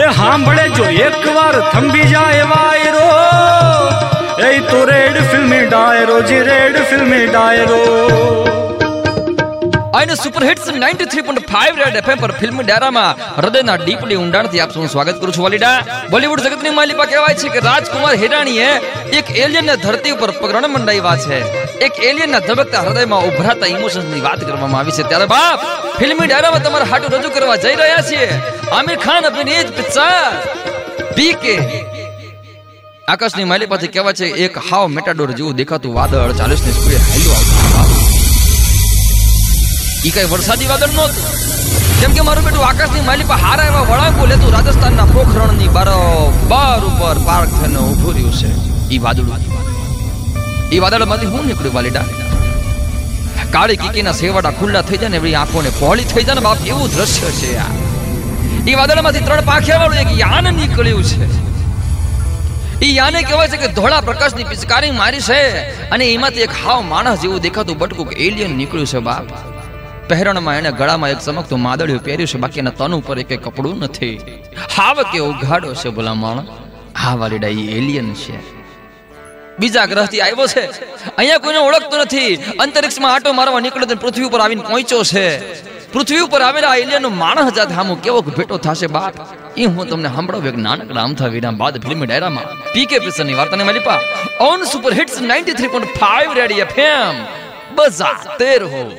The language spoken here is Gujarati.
એ સાંભળે જો, એકવાર થંભી જાય વાયરો. એ તો રેડ ફિલ્મી ડાયરો, જી રેડ ફિલ્મી ડાયરો. અને સુપર હિટ્સ 93.5 રેડ એફએમ પર ફિલ્મ ડાયરામાં હૃદયના ડીપલી ઊંડાણથી આપ સૌનું સ્વાગત કરું છું, વાલીડા. બોલિવૂડ જગતની માલિકા કહેવાય છે કે રાજકુમાર હિરાણીએ એક એલિયનને ધરતી ઉપર પગરણ મંડાવ્યા છે. એક એલિયનના ધબકતા હૃદયમાં ઉભરાતા ઇમોશન્સની વાત કરવામાં આવી છે. ત્યારે બાપ, ફિલ્મી ડાયરામાં તમારા હાટુ રજૂ કરવા જઈ રહ્યા છીએ. આમિર ખાન અભિનીત પિક્ચર. પીકે આકાશની માલિપાથી કહેવાય છે, એક હાવ મેટાડોર જેવું દેખાતું વાદળ ચાલીસની સ્પીડે હાલ્યું આવતું ઈ કઈ વરસાદી વાદળ નહોતું. કેમ કે મારું બેટું આકાશની માલી પર હારા એવા વળાંકો લેતું રાજસ્થાનના પોખરણની બરોબર ઉપર પાર્ક થઈને ઉભું રહ્યું છે ઈ વાદળ. ઈ વાદળમાંથી હું નીકળ્યું, વાલીડા? કાળી કીકીના સેવાડા ખુલ્લા થઈ જાય ને એવી આંખોને પહોળી થઈ જાય ને બાપ, એવું દ્રશ્ય છે આ. ઈ વાદળમાંથી ત્રણ પાંખિયા વાળું એક યાન નીકળ્યું છે. ઈ યાને કહેવાય છે કે ધોળા પ્રકાશની પિચકારી મારી છે અને એમાંથી એક હાવ માણસ જેવું દેખાતું બટકું એલિયન નીકળ્યું છે બાપ. પહેરણમાં એને ગળામાં એક ચમકતું માદળિયું પહેર્યું છે બાકી એના તન ઉપર એક કપડું નથી. હાવ કે ઉઘાડો છે બોલા માણસ હા વાલીડા એલિયન છે. બીજા ગ્રહથી આવ્યો છે. અહીંયા કોઈને ઓળખતો નથી. અંતરિક્ષમાં આટો મારવા નીકળ્યો પૃથ્વી ઉપર આવીને પહોંચ્યો છે. પૃથ્વી ઉપર આવેલા એલિયન નો માણસ જાત હામો કેવો ભેટો થશે, બાપ. એ હું તમને સાંભળાવું એક નાનકડા અમથા વિરામ બાદ ફિલ્મ ડાયરામાં. પીકે પેસરની વાર્તાને માલિપા on super hits 93.5 red FM બજાતે રહો